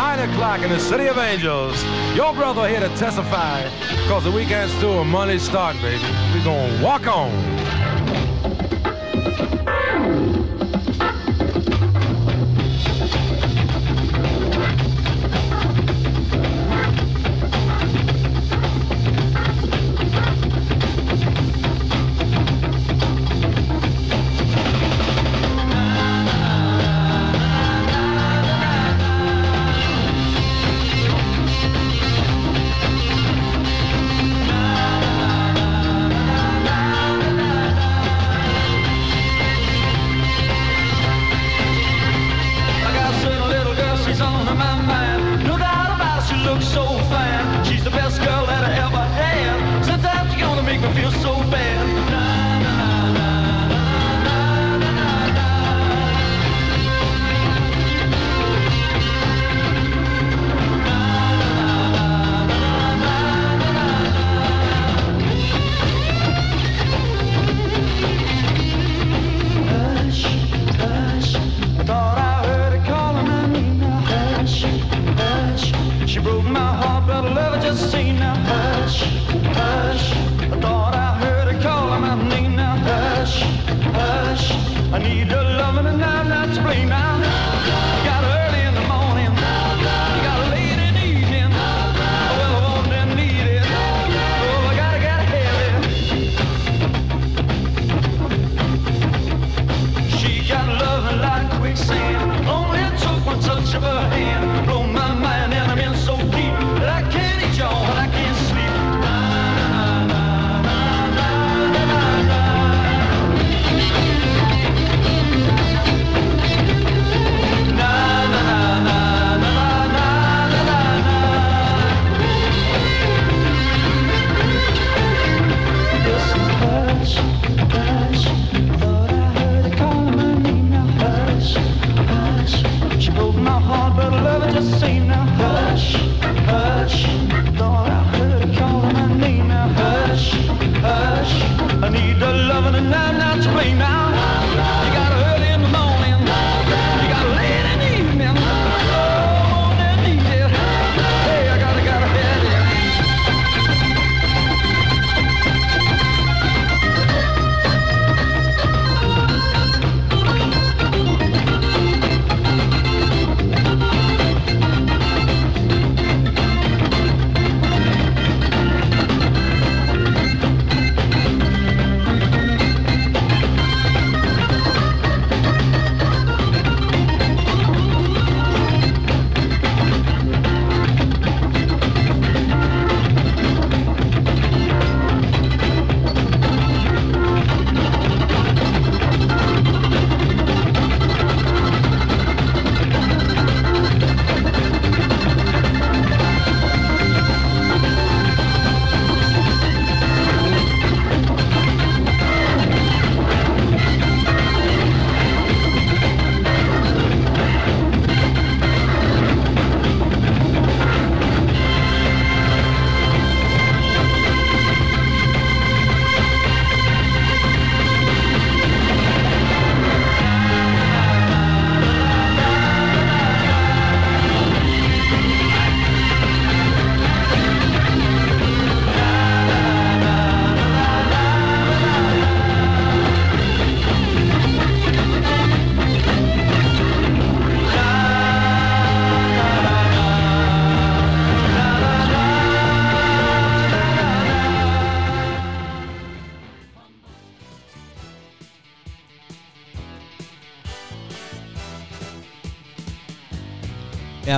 9 o'clock in the City of Angels. Your brother here to testify because the weekend's through and Monday's starting, baby. We're going to walk on.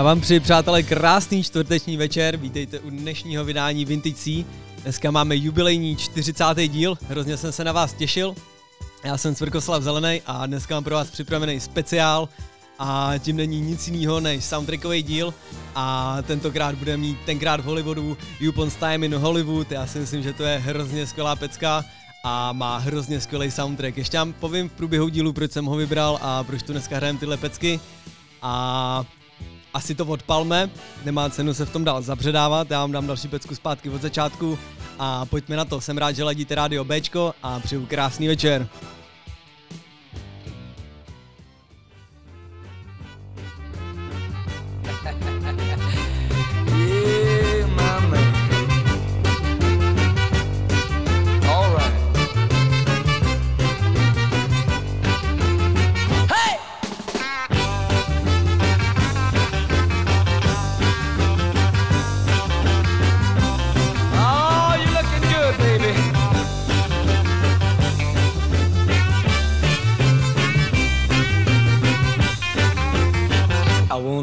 Vám přeji, přátelé, krásný čtvrteční večer. Vítejte u dnešního vydání Vintage C. Dneska máme jubilejní 40. díl, hrozně jsem se na vás těšil. Já jsem Cvrkoslav Zelený a dneska mám pro vás připravený speciál a tím není nic jiného než soundtrackový díl a tentokrát bude mít tenkrát v Hollywoodu Youpon's Time in Hollywood. Já si myslím, že to je hrozně skvělá pecka a má hrozně skvělý soundtrack. Ještě vám povím v průběhu dílu, proč jsem ho vybral a proč tu dneska hrajeme tyhle pecky. A asi to odpalme, nemá cenu se v tom dál zabředávat, já vám dám další pecku zpátky od začátku a pojďme na to, jsem rád, že ladíte rádio Bčko a přeju krásný večer.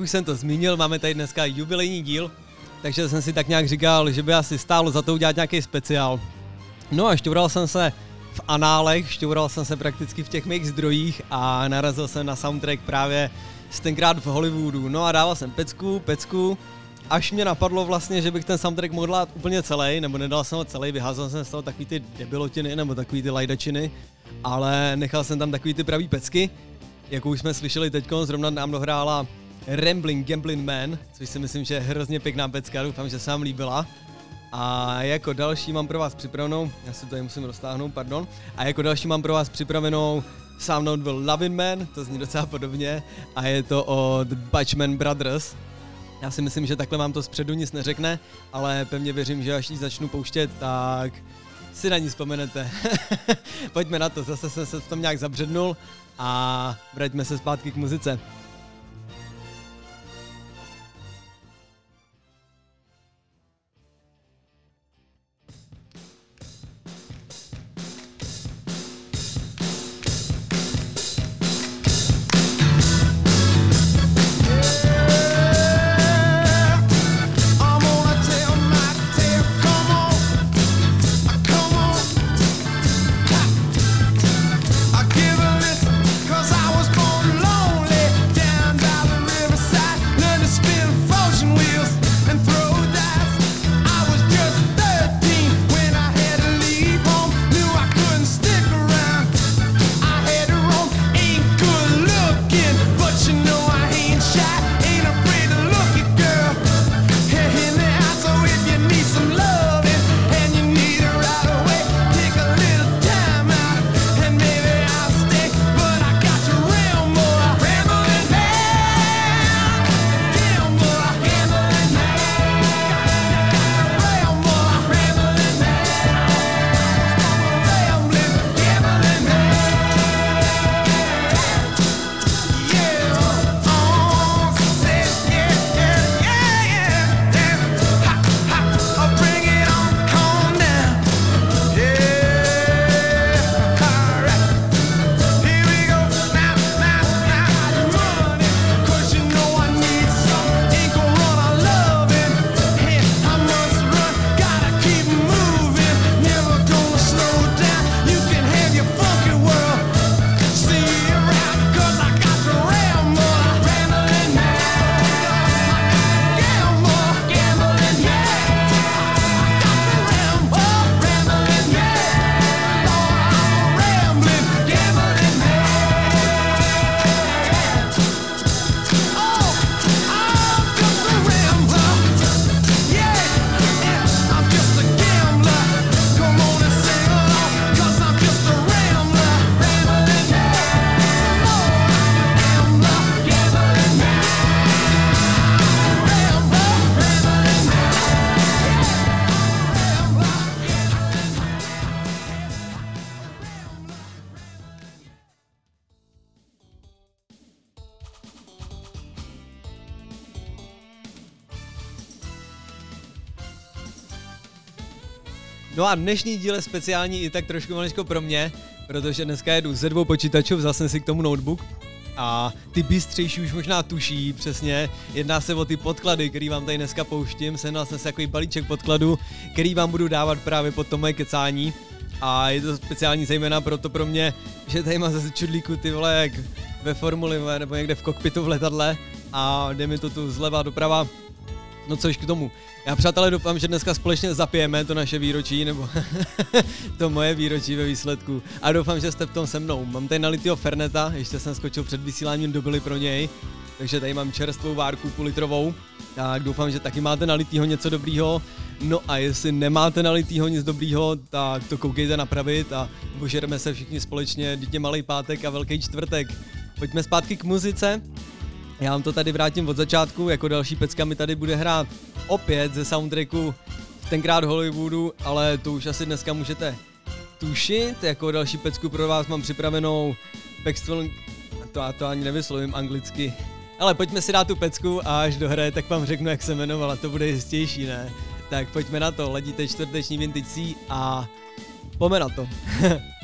jak už jsem to zmínil, máme tady dneska jubilejní díl, takže jsem si tak nějak říkal, že by asi stálo za to udělat nějaký speciál. No a šťoural jsem se v análech, šťoural jsem se prakticky v těch mých zdrojích a narazil jsem na soundtrack právě z tenkrát v Hollywoodu. No a dával jsem pecku, pecku, až mě napadlo vlastně, že bych ten soundtrack mohl dát úplně celý, nebo nedal jsem ho celý, vyházel jsem z toho takový ty debilotiny nebo takový ty lajdačiny, ale nechal jsem tam takový ty pravý pecky, jak už jsme slyšeli teď, zrovna nám dohrála Rambling Gambling Man, což si myslím, že je hrozně pěkná pecka, doufám, že se vám líbila. A jako další mám pro vás připravenou, já to tady musím roztáhnout, pardon, a jako další mám pro vás připravenou Soundnote Lovin' Man, to zní docela podobně, a je to od Butchman Brothers. Já si myslím, že takhle vám to zpředu nic neřekne, ale pevně věřím, že až ji začnu pouštět, tak si na ní vzpomenete. Pojďme na to, zase jsem se v tom nějak zabřednul a vraťme se zpátky k muzice. A dnešní díl je speciální i tak trošku maličko pro mě, protože dneska jedu ze dvou počítačů, vzal jsem si k tomu notebook a ty bystřejší už možná tuší přesně. Jedná se o ty podklady, který vám tady dneska pouštím. Sehnal jsem si takový balíček podkladu, který vám budu dávat právě pod to moje kecání. A je to speciální zejména proto pro mě, že tady mám zase čudlíku ty vole jak ve formuli nebo někde v kokpitu v letadle a jde mi to tu zleva doprava No což k tomu. Já přátelé doufám, že dneska společně zapijeme to naše výročí, nebo to moje výročí ve výsledku. A doufám, že jste v tom se mnou. Mám tady nalitýho Ferneta, ještě jsem skočil před vysíláním do byly pro něj. Takže tady mám čerstvou várku půl litrovou. Tak doufám, že taky máte nalitýho něco dobrýho. No a jestli nemáte nalitýho nic dobrýho, tak to koukejte napravit a požereme se všichni společně dítě malý pátek a velký čtvrtek. Pojďme zpátky k muzice. Já vám to tady vrátím od začátku, jako další pecka mi tady bude hrát opět ze soundtracku tenkrát Hollywoodu, ale to už asi dneska můžete tušit, jako další pecku pro vás mám připravenou Paxton, to to ani nevyslovím anglicky, ale pojďme si dát tu pecku a až dohraje, tak vám řeknu, jak se jmenovala, to bude jistější, ne? Tak pojďme na to, ledíte čtvrteční vintage a pojďme na to.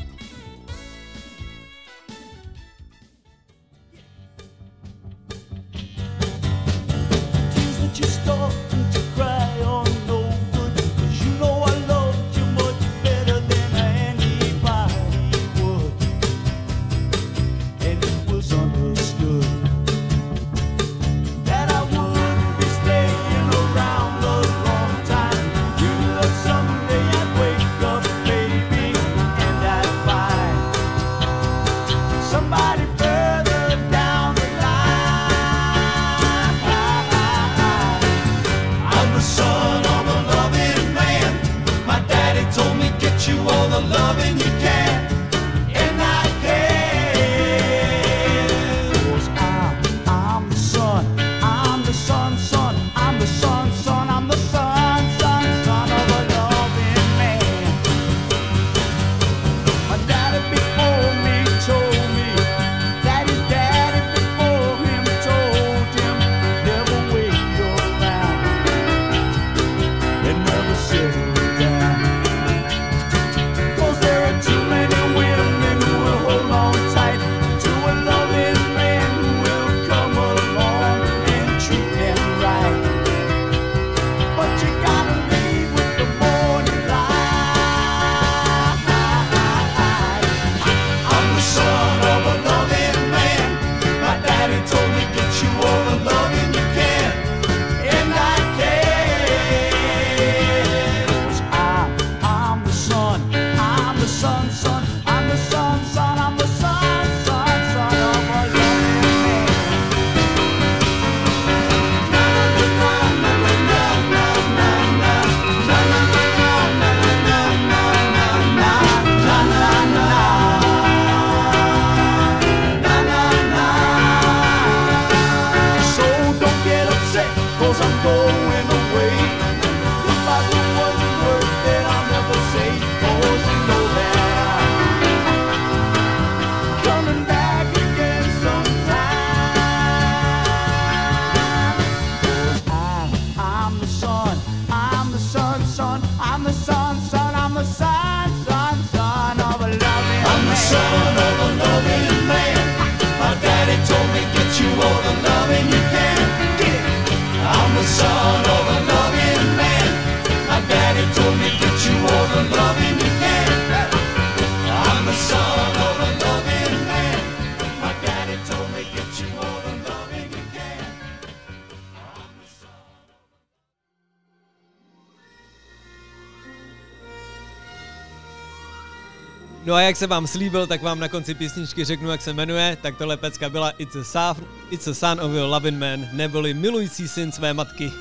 No a jak se vám slíbil, tak vám na konci písničky řeknu, jak se jmenuje, tak tohle pecka byla It's a, son, It's a son of a loving man, neboli milující syn své matky.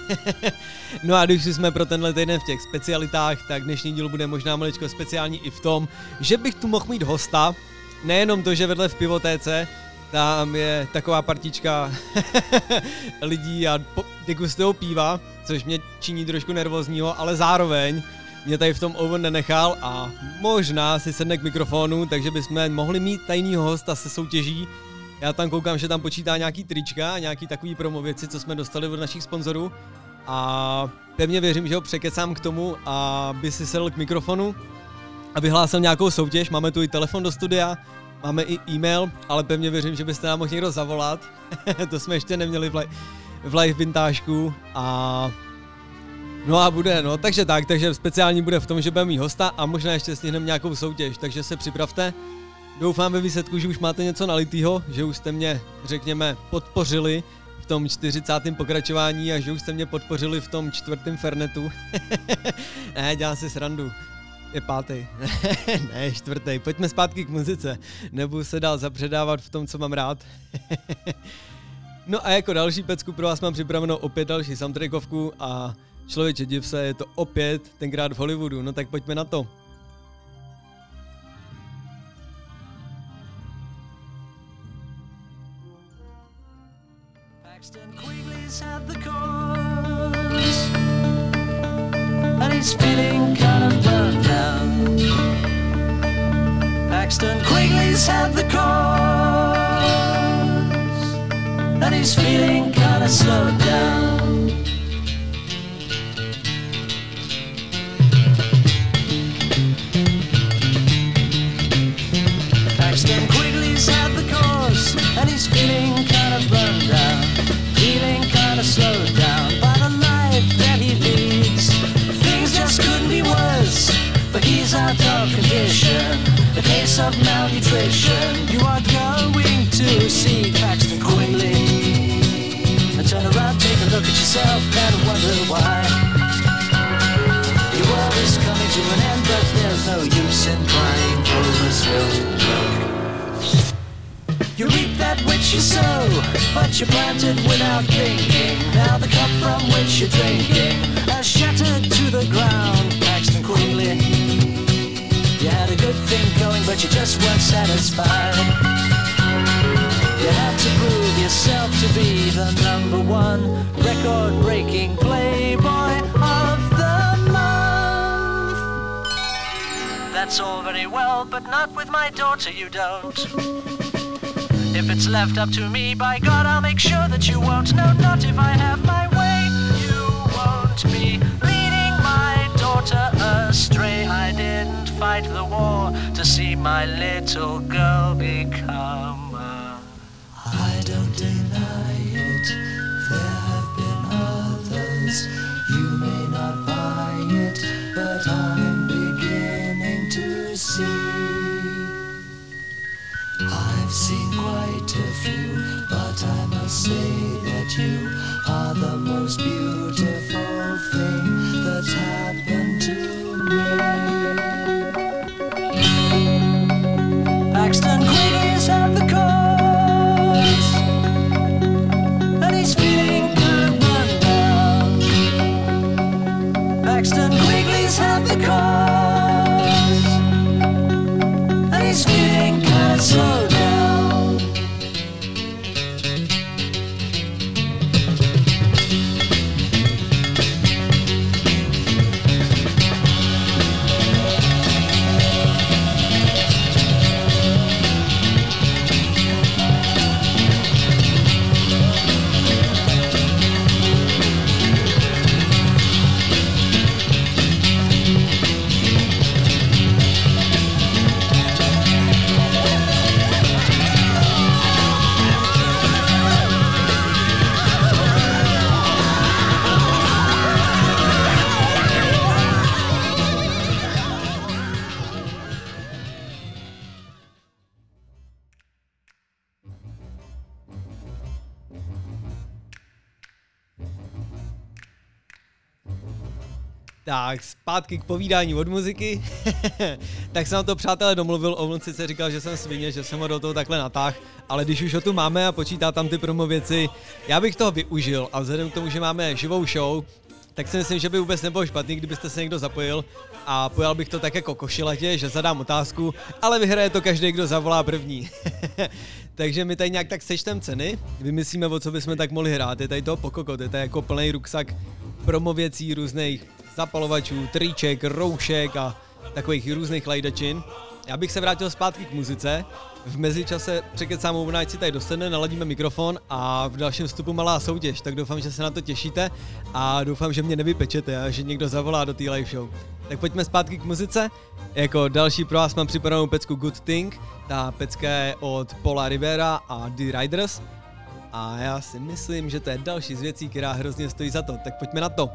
no a když jsme pro tenhle týden v těch specialitách, tak dnešní díl bude možná maličko speciální i v tom, že bych tu mohl mít hosta, nejenom to, že vedle v pivotéce, tam je taková partička lidí a degustují piva, což mě činí trošku nervózního, ale zároveň mě tady v tom Owen nenechal a možná si sedne k mikrofonu, takže bychom mohli mít tajného hosta se soutěží. Já tam koukám, že tam počítá nějaký trička nějaký takový promo věci, co jsme dostali od našich sponzorů. a pevně věřím, že ho překecám k tomu, aby si sedl k mikrofonu a vyhlásil nějakou soutěž. Máme tu i telefon do studia, máme i e-mail, ale pevně věřím, že byste nám mohl někdo zavolat. to jsme ještě neměli v, li- v live vintážku a No a bude, no, takže tak, takže speciální bude v tom, že budeme mít hosta a možná ještě stihneme nějakou soutěž, takže se připravte. Doufám ve výsledku, že už máte něco nalitýho, že už jste mě, řekněme, podpořili v tom 40. pokračování a že už jste mě podpořili v tom čtvrtém Fernetu. ne, dělám si srandu. Je pátý. ne, čtvrtý. Pojďme zpátky k muzice. Nebudu se dál zapředávat v tom, co mám rád. no a jako další pecku pro vás mám připravenou opět další soundtrackovku a člověče div se, je to opět tenkrát v Hollywoodu. No tak pojďme na to. Paxton Quigley's had the cause, and he's feeling malnutrition. You are going to see Paxton Quigley. And turn around, take a look at yourself, and wonder why. Your world is coming to an end, but there's no use in crying over spilled milk. You reap that which you sow, but you planted without thinking. Now the cup from which you're drinking has shattered to the ground. Paxton Quigley, had a good thing going, but you just weren't satisfied. You had to prove yourself to be the number one record-breaking playboy of the month. That's all very well, but not with my daughter, you don't. If it's left up to me, by God, I'll make sure that you won't. No, not if I have my way. You won't be leading my daughter astray. Fight the war to see my little girl become a. I don't deny it. There have been others. You may not buy it, but I'm beginning to see. I've seen quite a few, but I must say that you are the most beautiful Tak, zpátky k povídání od muziky. tak jsem to přátelé domluvil, on sice říkal, že jsem svině, že jsem ho do toho takhle natáhl, ale když už ho tu máme a počítá tam ty promo věci, já bych toho využil a vzhledem k tomu, že máme živou show, tak si myslím, že by vůbec nebylo špatný, kdybyste se někdo zapojil a pojal bych to tak jako košiletě, že zadám otázku, ale vyhraje to každý, kdo zavolá první. Takže my tady nějak tak sečtem ceny, vymyslíme, o co bychom tak mohli hrát. Je tady to pokokot, je tady jako plný ruksak promo věcí různých zapalovačů, triček, roušek a takových různých lajdačin. já bych se vrátil zpátky k muzice. V mezičase překecám Overnight si tady dostane, naladíme mikrofon a v dalším vstupu malá soutěž, tak doufám, že se na to těšíte a doufám, že mě nevypečete a že někdo zavolá do té live show. Tak pojďme zpátky k muzice. Jako další pro vás mám připravenou pecku Good Thing. Ta pecka je od Paula Rivera a The Riders. A já si myslím, že to je další z věcí, která hrozně stojí za to. Tak pojďme na to.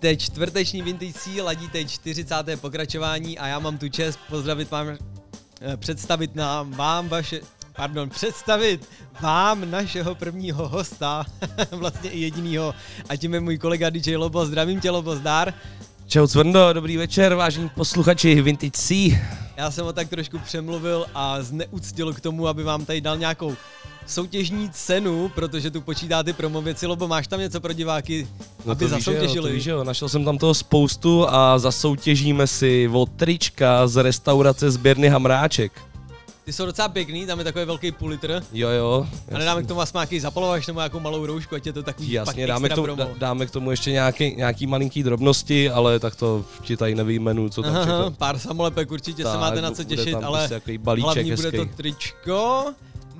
Ladíte čtvrteční Vintage ladíte 40. pokračování a já mám tu čest pozdravit vám, eh, představit nám vám vaše, pardon, představit vám našeho prvního hosta, vlastně i jedinýho, a tím je můj kolega DJ Lobo. Zdravím tě, Lobo, zdar. Čau Cvrndo, dobrý večer, vážení posluchači Vintage C. Já jsem ho tak trošku přemluvil a zneuctil k tomu, aby vám tady dal nějakou soutěžní cenu, protože tu počítá ty promo věci. Lobo, máš tam něco pro diváky, No aby to jo, zasoutěžili? to víš, jo, našel jsem tam toho spoustu a zasoutěžíme si od trička z restaurace Sběrny Hamráček. Ty jsou docela pěkný, tam je takový velký půl litr. Jo, jo. A nedáme k tomu asi nějaký zapalovač nebo nějakou malou roušku, ať je to takový Jasně, dáme k, tomu, dá- dáme k tomu ještě nějaký, nějaký malinký drobnosti, ale tak to ti tady nevyjmenu, co tam Aha, pár samolepek určitě se Tak, máte na co těšit, ale prostě balíček hlavní bude to hezký. tričko.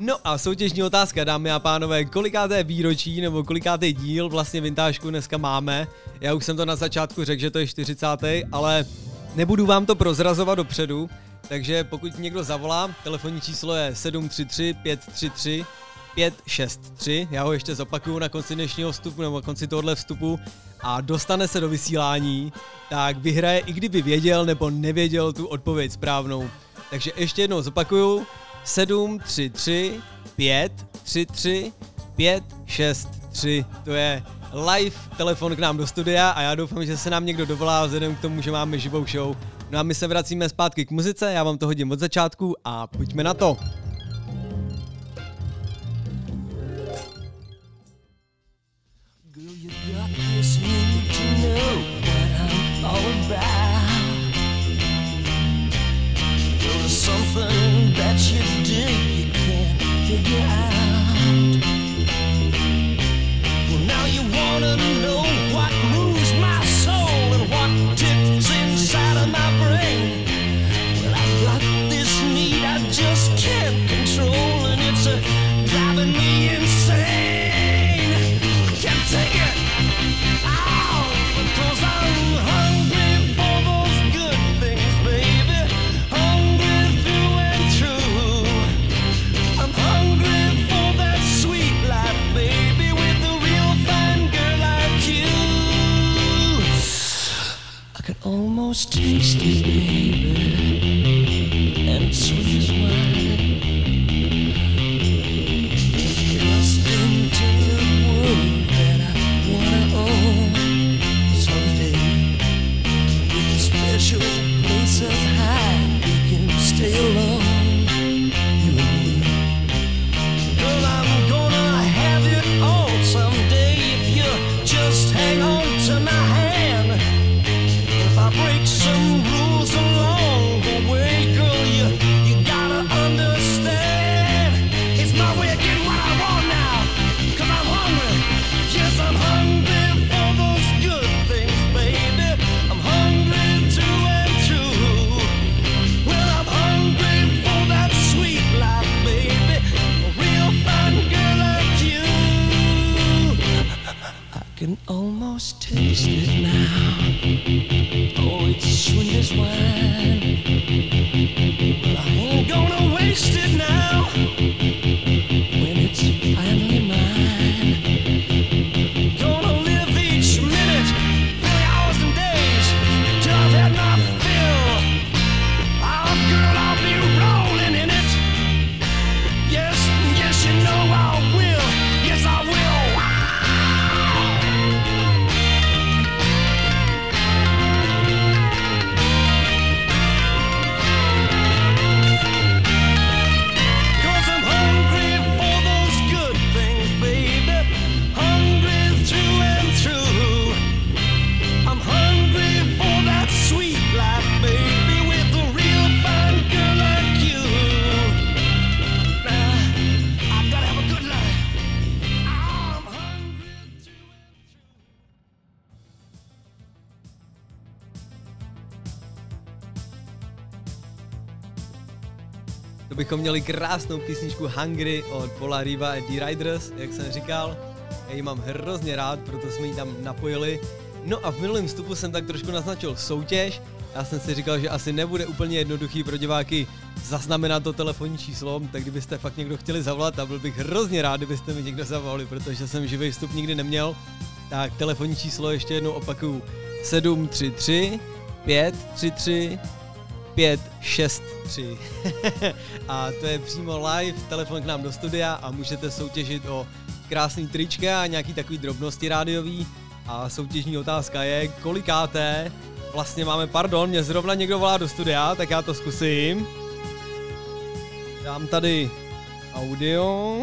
No a soutěžní otázka, dámy a pánové, kolikáté výročí nebo kolikátý díl vlastně vintážku dneska máme? Já už jsem to na začátku řekl, že to je 40. ale nebudu vám to prozrazovat dopředu, takže pokud někdo zavolá, telefonní číslo je 733 533 563, já ho ještě zopakuju na konci dnešního vstupu nebo na konci tohohle vstupu a dostane se do vysílání, tak vyhraje i kdyby věděl nebo nevěděl tu odpověď správnou. Takže ještě jednou zopakuju, 733 533 563, to je live telefon k nám do studia a já doufám, že se nám někdo dovolá vzhledem k tomu, že máme živou show. No a my se vracíme zpátky k muzice, já vám to hodím od začátku a pojďme na to. Girl, you got this need to know inside of my brain. Bychom měli krásnou písničku Hungry od Paula Riva a D-Riders, jak jsem říkal. Já ji mám hrozně rád, proto jsme ji tam napojili. No a v minulém vstupu jsem tak trošku naznačil soutěž. Já jsem si říkal, že asi nebude úplně jednoduchý pro diváky zaznamenat to telefonní číslo, tak kdybyste fakt někdo chtěli zavolat, a byl bych hrozně rád, kdybyste mi někdo zavolali, protože jsem živý vstup nikdy neměl. Tak telefonní číslo ještě jednou opakuju. 733 533 563. a to je přímo live, telefon k nám do studia a můžete soutěžit o krásný trička a nějaký takový drobnosti rádiový. A soutěžní otázka je, kolikáté vlastně máme, pardon, mě zrovna někdo volá do studia, tak já to zkusím. Dám tady audio.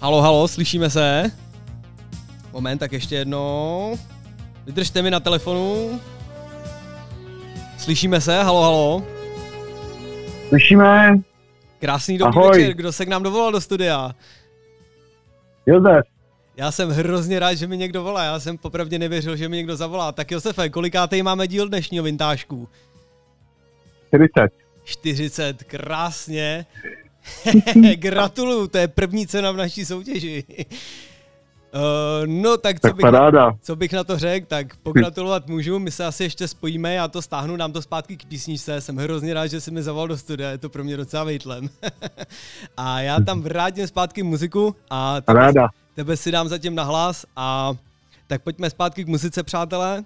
Halo, halo, slyšíme se? Moment, tak ještě jednou. Vydržte mi na telefonu. Slyšíme se? Halo, halo. Slyšíme, Krásný dobrý Ahoj. večer, kdo se k nám dovolal do studia? Josef, Já jsem hrozně rád, že mi někdo volá, já jsem popravdě nevěřil, že mi někdo zavolá. Tak Josefe, kolikátej máme díl dnešního vintážku? 40. 40, krásně. Gratuluju, to je první cena v naší soutěži. Uh, no tak co Tak bych, paráda. co bych na to řekl, tak pogratulovat můžu, my se asi ještě spojíme, já to stáhnu, dám to zpátky k písničce, jsem hrozně rád, že jsi mi zavolal do studia, je to pro mě docela vejtlem. a já tam vrátím zpátky muziku a tebe, Paráda. tebe si dám zatím na hlas a tak pojďme zpátky k muzice, přátelé.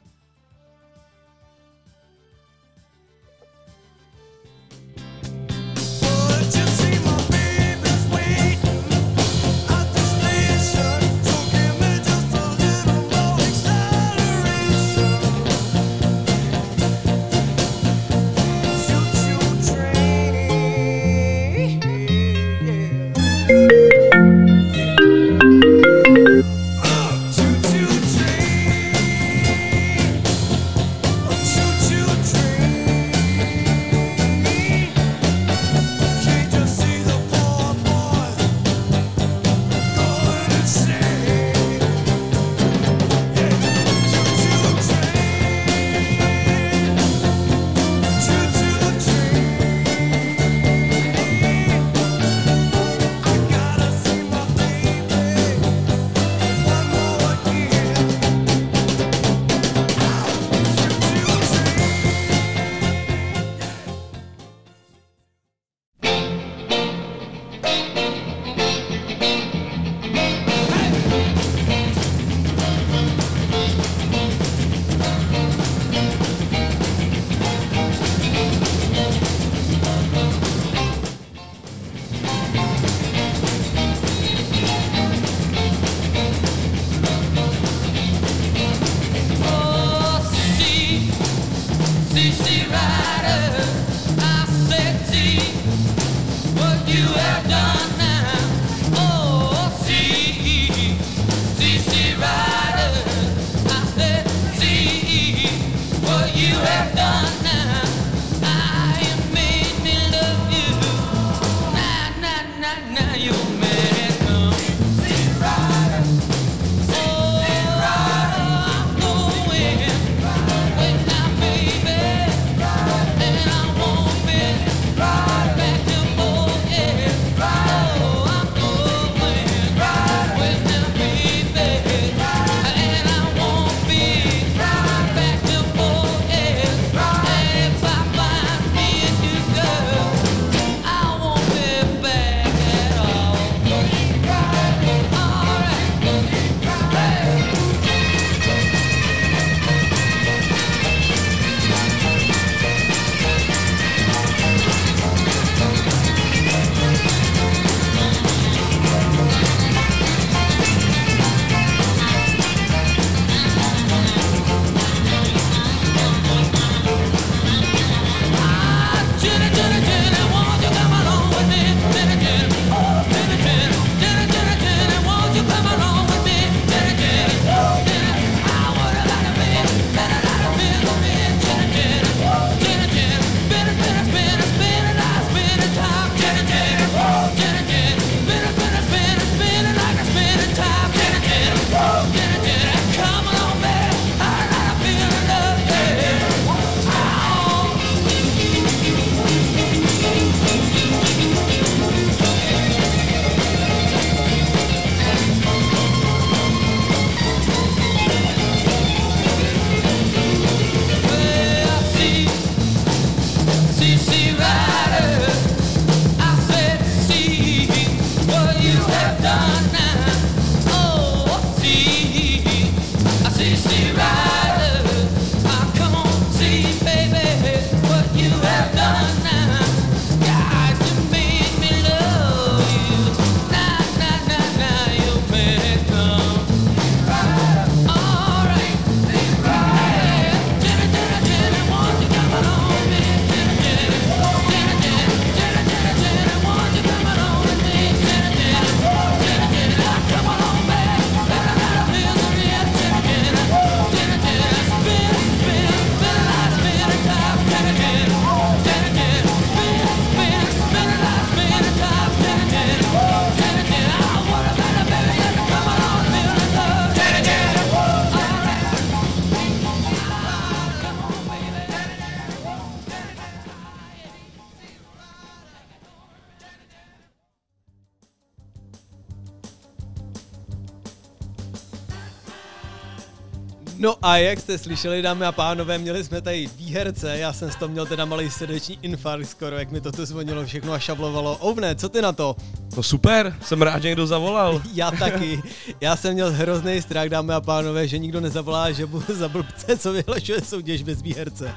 Jak jste slyšeli, dámy a pánové, měli jsme tady výherce, já jsem z toho měl teda malý srdeční infarkt skoro, jak mi to tu zvonilo všechno a šablovalo. Ovne, co ty na to? No super, jsem rád, že někdo zavolal. Já taky. Já jsem měl hrozný strach, dámy a pánové, že nikdo nezavolá, že budu za blbce, co vyhlašuje soutěž bez výherce.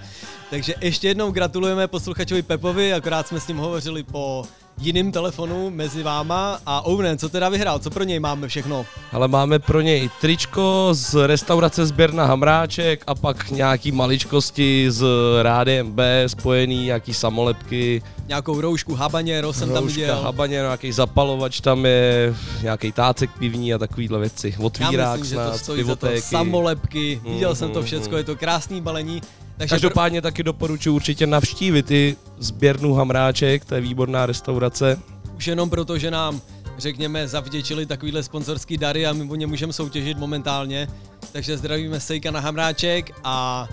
Takže ještě jednou gratulujeme posluchačovi Pepovi, akorát jsme s ním hovořili po jiným telefonu mezi váma. A Ovnen, co teda vyhrál? Co pro něj máme všechno? Ale máme pro něj tričko z restaurace Sběrna Hamráček a pak nějaký maličkosti z Rádiem B spojený, nějaký samolepky, Nějakou roušku habanero jsem tam rouška, viděl. habaněro, nějaký zapalovač tam je, nějaký tácek pivní a takovýhle věci. Já Otvírák myslím, že to snad, stojí za to. pivotéky. Samolepky, viděl jsem to Mhm, všecko, je to krásný balení. Takže Každopádně taky doporučuji určitě navštívit i sběrnu Hamráček, to je výborná restaurace. Už jenom proto, že nám, řekněme, zavděčili takovýhle sponsorský dary a my o ně můžeme soutěžit momentálně. Takže zdravíme Sejka na Hamráček a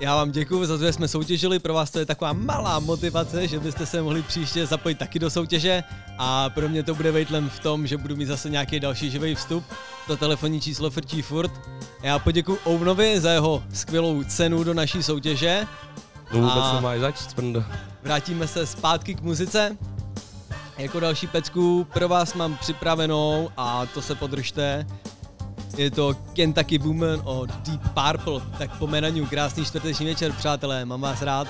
já vám děkuji za to, že jsme soutěžili. Pro vás to je taková malá motivace, že byste se mohli příště zapojit taky do soutěže. A pro mě to bude vejtlem v tom, že budu mít zase nějaký další živý vstup. To telefonní číslo frčí furt. Já poděkuji Ovnovi za jeho skvělou cenu do naší soutěže. No vůbec nemáš zač, Cvrndo. Vrátíme se zpátky k muzice. Jako další pecku pro vás mám připravenou a to se podržte. Je to Kentucky Woman od Deep Purple. Tak po krásný čtvrteční večer, přátelé, mám vás rád.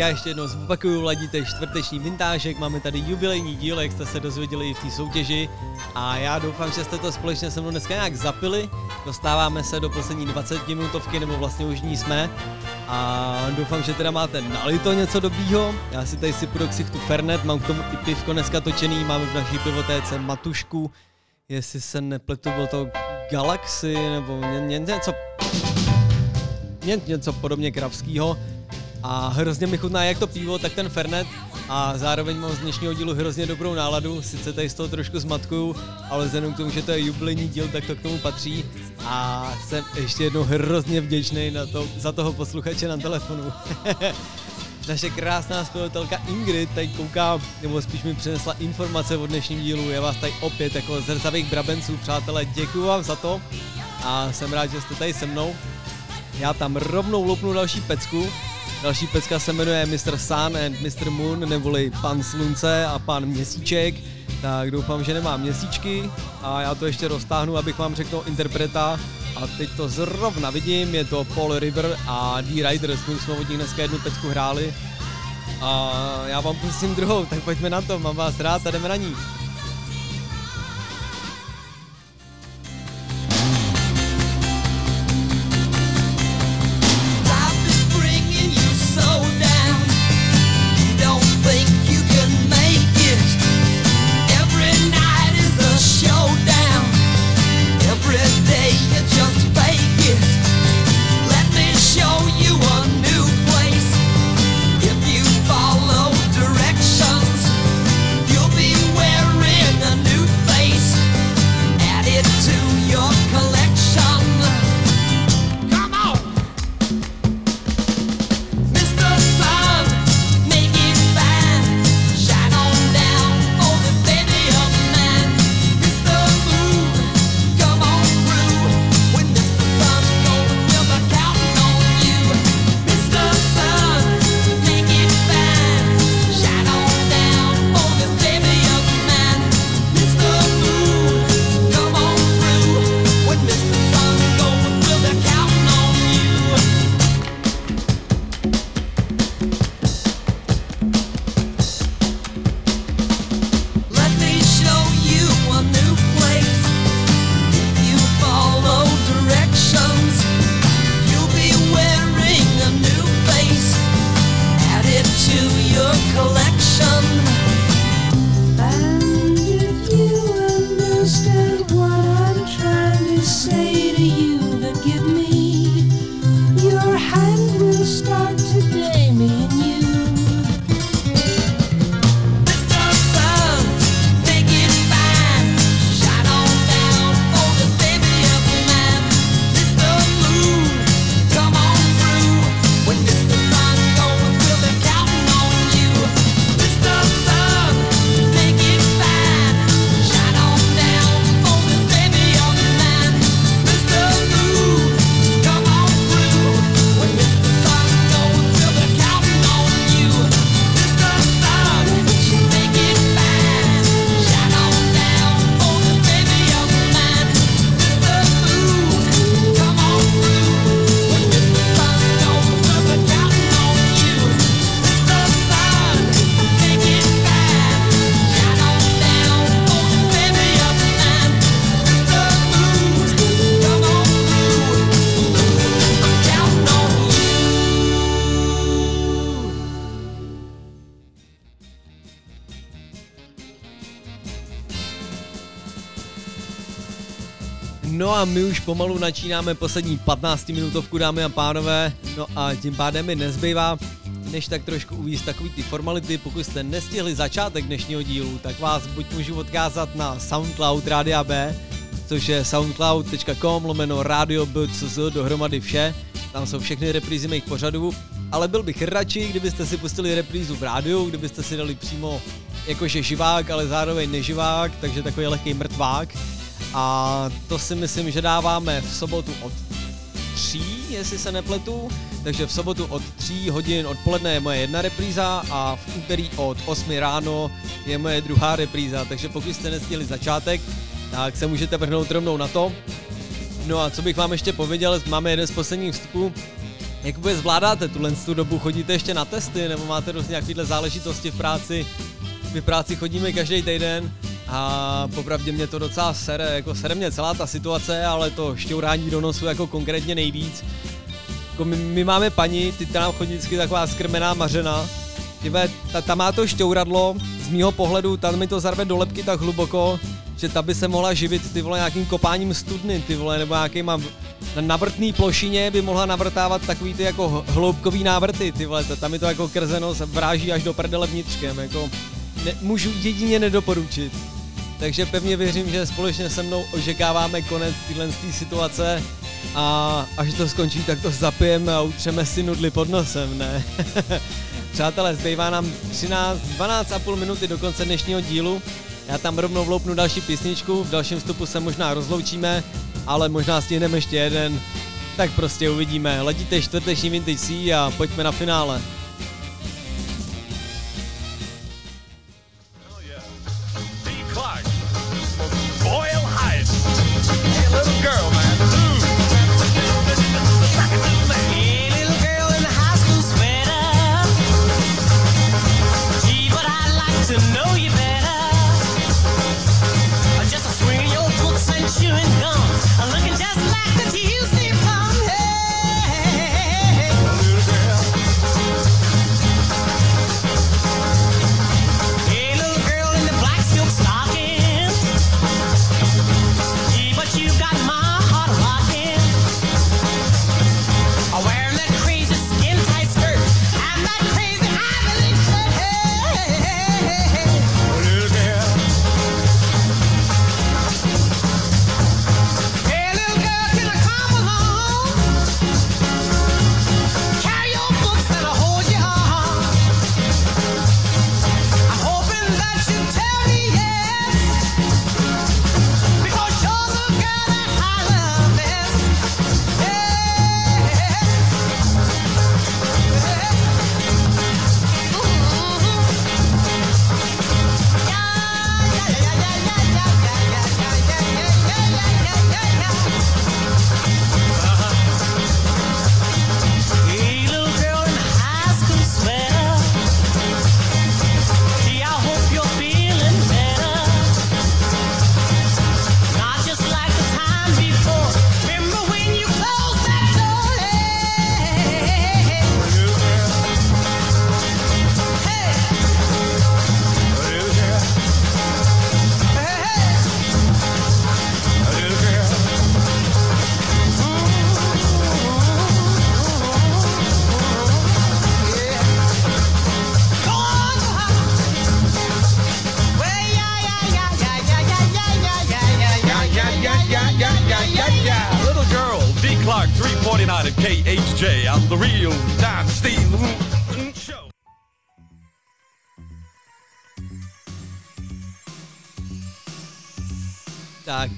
Já ještě jednou zopakuju, ladíte čtvrteční vintážek, máme tady jubilejní díl, jak jste se dozvěděli i v té soutěži. A já doufám, že jste to společně se mnou dneska nějak zapili, dostáváme se do poslední 20 minutovky, nebo vlastně už ní jsme. A doufám, že teda máte nalito něco dobrýho, já si tady si do ksichtu Fernet, mám k tomu i pivko dneska točený, máme v naší pivotéce Matušku, jestli se nepletu, bylo to Galaxy, nebo ně, ně, něco, ně, něco podobně kravského a hrozně mi chutná jak to pivo, tak ten Fernet a zároveň mám z dnešního dílu hrozně dobrou náladu, sice tady z toho trošku zmatkuju, ale vzhledem k tomu, že to je jubilejní díl, tak to k tomu patří a jsem ještě jednou hrozně vděčný na to, za toho posluchače na telefonu. Naše krásná zpěvatelka Ingrid tady kouká, nebo spíš mi přinesla informace o dnešním dílu. Já vás tady opět jako zrzavých brabenců, přátelé, děkuji vám za to a jsem rád, že jste tady se mnou. Já tam rovnou lopnu další pecku. Další pecka se jmenuje Mr. Sun and Mr. Moon, neboli Pan Slunce a Pan Měsíček. Tak doufám, že nemá měsíčky a já to ještě roztáhnu, abych vám řekl interpreta. A teď to zrovna vidím, je to Paul River a D-Riders, my už jsme od nich dneska jednu pecku hráli. A já vám pustím druhou, tak pojďme na to, mám vás rád a jdeme na ní. Pomalu načínáme poslední 15 minutovku, dámy a pánové. No a tím pádem mi nezbývá, než tak trošku uvíct takový ty formality. Pokud jste nestihli začátek dnešního dílu, tak vás buď můžu odkázat na Soundcloud Rádia B, což je soundcloud.com lomeno radio BCZ dohromady vše. Tam jsou všechny reprízy mých pořadů, ale byl bych radši, kdybyste si pustili reprízu v rádiu, kdybyste si dali přímo jakože živák, ale zároveň neživák, takže takový lehký mrtvák. A to si myslím, že dáváme v sobotu od 3, jestli se nepletu. Takže v sobotu od 3 hodin odpoledne je moje jedna repríza a v úterý od 8 ráno je moje druhá repríza. Takže pokud jste nestihli začátek, tak se můžete vrhnout rovnou na to. No a co bych vám ještě pověděl, máme jeden z posledních vstupů. Jak vůbec zvládáte tuhle tu dobu? Chodíte ještě na testy nebo máte různě nějakéhle záležitosti v práci? My práci chodíme každý týden a popravdě mě to docela sere, jako sere mě celá ta situace, ale to šťourání do nosu jako konkrétně nejvíc. Jako my, my, máme paní, ty tam chodí vždycky taková skrmená mařena, Tyve, ta, ta má to šťouradlo, z mýho pohledu, tam mi to zarve do lepky tak hluboko, že ta by se mohla živit ty vole nějakým kopáním studny, ty vole, nebo nějakýma na navrtný plošině by mohla navrtávat takový ty jako hloubkový návrty, ty vole, ta- tam mi to jako krzeno se vráží až do prdele vnitřkem, jako ne, můžu jedině nedoporučit. Takže pevně věřím, že společně se mnou očekáváme konec téhle situace a až to skončí, tak to zapijeme a utřeme si nudly pod nosem, ne? Přátelé, zbývá nám 13, 12 a půl minuty do konce dnešního dílu. Já tam rovnou vloupnu další písničku, v dalším vstupu se možná rozloučíme, ale možná stihneme ještě jeden. Tak prostě uvidíme. Ledíte čtvrteční Vintage C a pojďme na finále.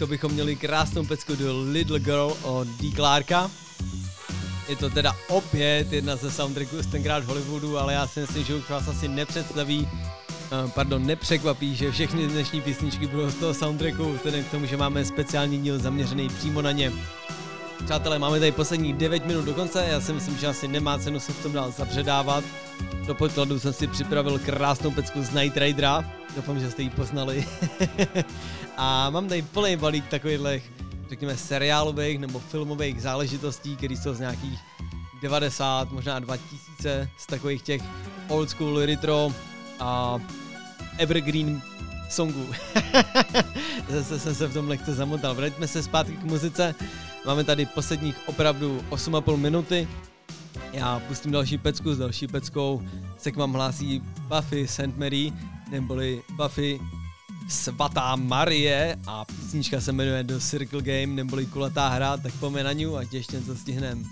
To bychom měli krásnou pecku do Little Girl od D. Clarka. Je to teda opět jedna ze soundtracků tenkrát v Hollywoodu, ale já si myslím, že už vás asi nepředstaví, eh, pardon, nepřekvapí, že všechny dnešní písničky budou z toho soundtracku, vzhledem k tomu, že máme speciální díl zaměřený přímo na ně. Přátelé, máme tady poslední 9 minut do konce, já si myslím, že asi nemá cenu se v tom dál zabředávat. Do podkladu jsem si připravil krásnou pecku z Night Ridera, doufám, že jste ji poznali. A mám tady plný balík takovýchhle, řekněme, seriálových nebo filmových záležitostí, které jsou z nějakých 90, možná 2000, z takových těch old school retro a evergreen songů. Zase jsem se v tom lehce zamotal. Vraťme se zpátky k muzice. Máme tady posledních opravdu 8,5 minuty. Já pustím další pecku, s další peckou se k vám hlásí Buffy St. Mary, neboli Buffy Svatá Marie a písnička se jmenuje The Circle Game, neboli kulatá hra, tak pojďme na ní, ať ještě něco stihnem.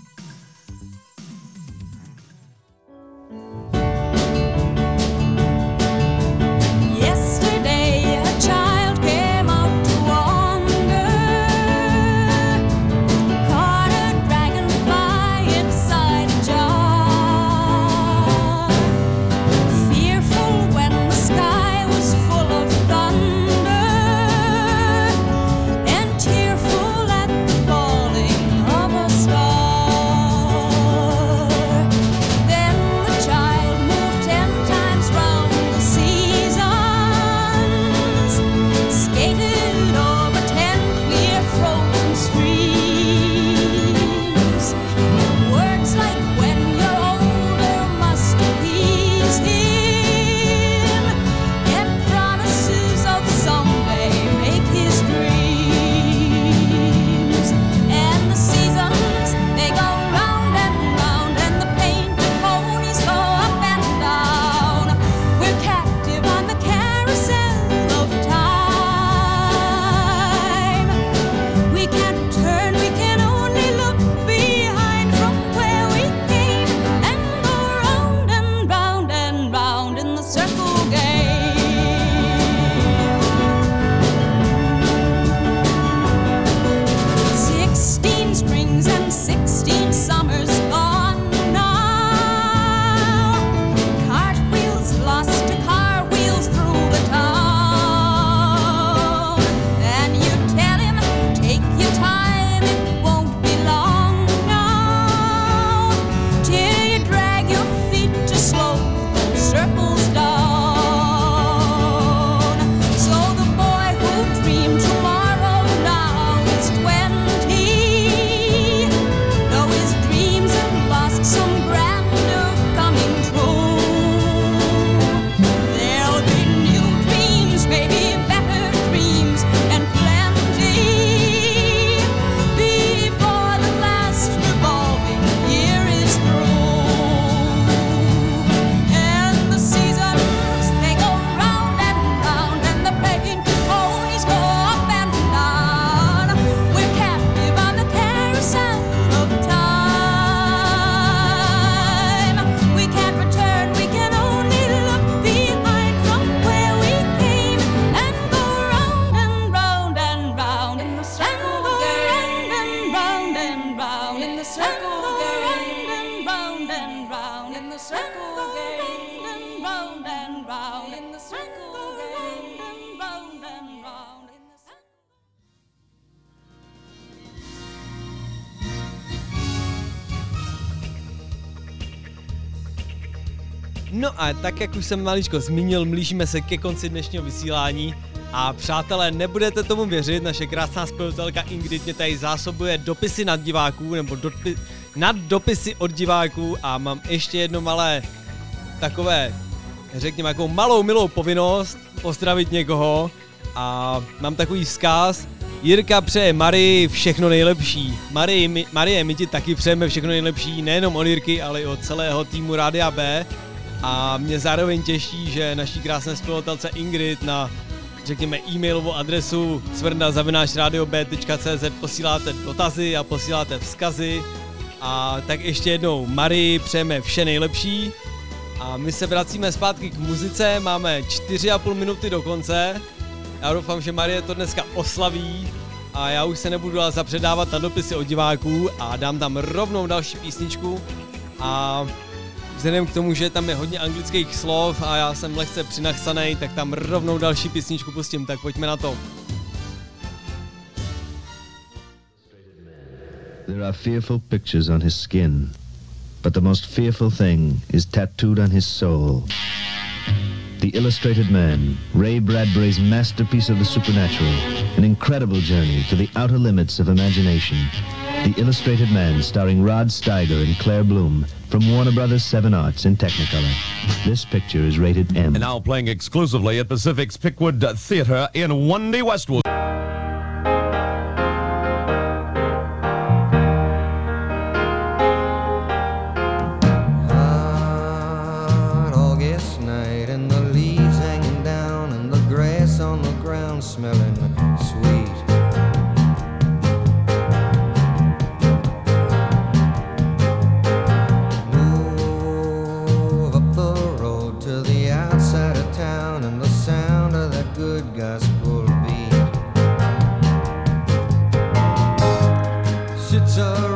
Tak, jak už jsem maličko zmínil, blížíme se ke konci dnešního vysílání a přátelé, nebudete tomu věřit, naše krásná spojitelka Ingrid mě tady zásobuje dopisy nad diváků, nebo dopi- nad dopisy od diváků a mám ještě jedno malé takové, řekněme, jako malou milou povinnost pozdravit někoho a mám takový vzkaz. Jirka přeje Marii všechno nejlepší. Marie, my, Marie, my ti taky přejeme všechno nejlepší, nejenom od Jirky, ale i od celého týmu Rádia B. A mě zároveň těší, že naší krásné spolutelce Ingrid na řekněme e-mailovou adresu cvrna.radiob.cz posíláte dotazy a posíláte vzkazy. A tak ještě jednou Marii přejeme vše nejlepší. A my se vracíme zpátky k muzice, máme 4,5 minuty do konce. Já doufám, že Marie to dneska oslaví a já už se nebudu dál zapředávat na dopisy od diváků a dám tam rovnou další písničku. A vzhledem k tomu, že tam je hodně anglických slov a já jsem lehce přinachcanej, tak tam rovnou další písničku pustím, tak pojďme na to. There are fearful pictures on his skin, but the most fearful thing is tattooed on his soul. The Illustrated Man, Ray Bradbury's masterpiece of the supernatural, an incredible journey to the outer limits of imagination. The Illustrated Man, starring Rod Steiger and Claire Bloom, from Warner Brothers Seven Arts in Technicolor. This picture is rated M. And now playing exclusively at Pacific's Pickwood Theater in Wendy Westwood. Sits a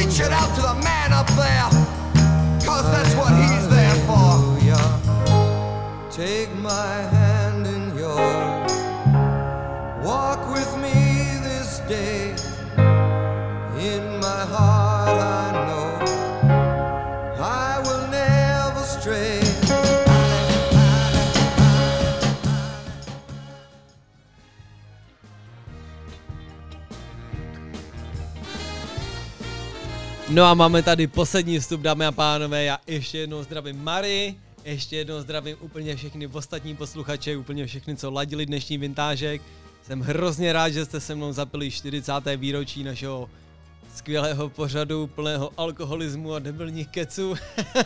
Reach it out to the man up there. Cause that's what he's No a máme tady poslední vstup, dámy a pánové. Já ještě jednou zdravím Mary, ještě jednou zdravím úplně všechny ostatní posluchače, úplně všechny, co ladili dnešní vintážek. Jsem hrozně rád, že jste se mnou zapili 40. výročí našeho skvělého pořadu plného alkoholismu a debilních keců.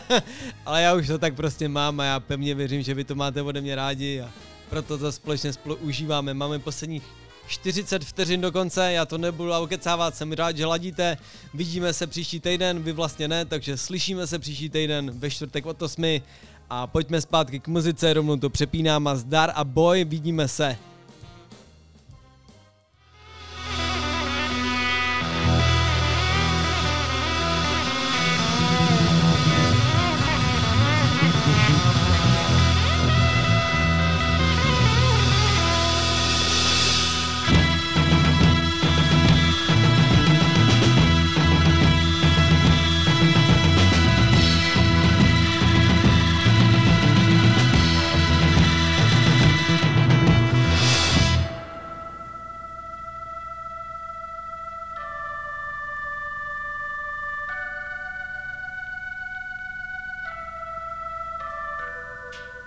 Ale já už to tak prostě mám a já pevně věřím, že vy to máte ode mě rádi a proto to společně spolu užíváme. Máme posledních 40 vteřin do konce, já to nebudu ukecávat, jsem rád, že ladíte. Vidíme se příští týden, vy vlastně ne, takže slyšíme se příští týden ve čtvrtek od 8. A pojďme zpátky k muzice, rovnou to přepínám a zdar a boj, vidíme se.